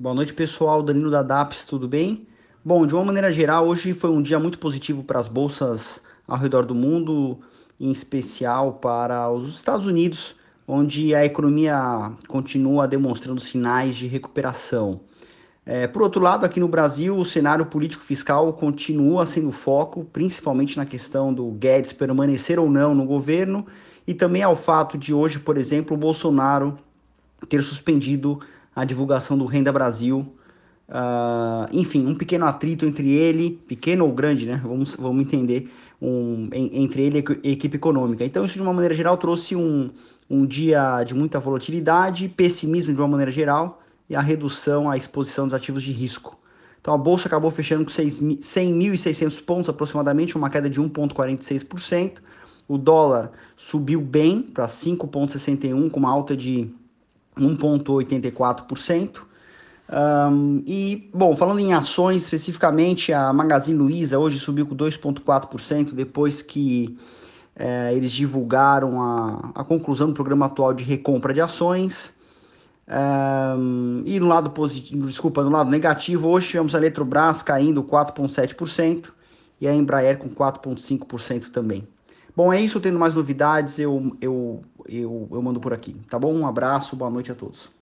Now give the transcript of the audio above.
Boa noite, pessoal. Danilo da DAPS, tudo bem? Bom, de uma maneira geral, hoje foi um dia muito positivo para as bolsas ao redor do mundo, em especial para os Estados Unidos, onde a economia continua demonstrando sinais de recuperação. É, por outro lado, aqui no Brasil, o cenário político fiscal continua sendo foco, principalmente na questão do Guedes permanecer ou não no governo, e também ao fato de hoje, por exemplo, o Bolsonaro ter suspendido a divulgação do Renda Brasil. Uh, enfim, um pequeno atrito entre ele, pequeno ou grande, né? Vamos, vamos entender, um, entre ele e a equipe econômica. Então, isso de uma maneira geral trouxe um, um dia de muita volatilidade, pessimismo de uma maneira geral e a redução à exposição dos ativos de risco. Então, a bolsa acabou fechando com 100.600 pontos aproximadamente, uma queda de 1,46%. O dólar subiu bem para 5,61, com uma alta de 1,84%. Um, e, bom, falando em ações especificamente, a Magazine Luiza hoje subiu com 2,4% depois que é, eles divulgaram a, a conclusão do programa atual de recompra de ações. Um, e no lado positivo, desculpa, no lado negativo, hoje tivemos a Eletrobras caindo 4,7% e a Embraer com 4,5% também. Bom, é isso. Tendo mais novidades, eu, eu, eu, eu mando por aqui. Tá bom? Um abraço, boa noite a todos.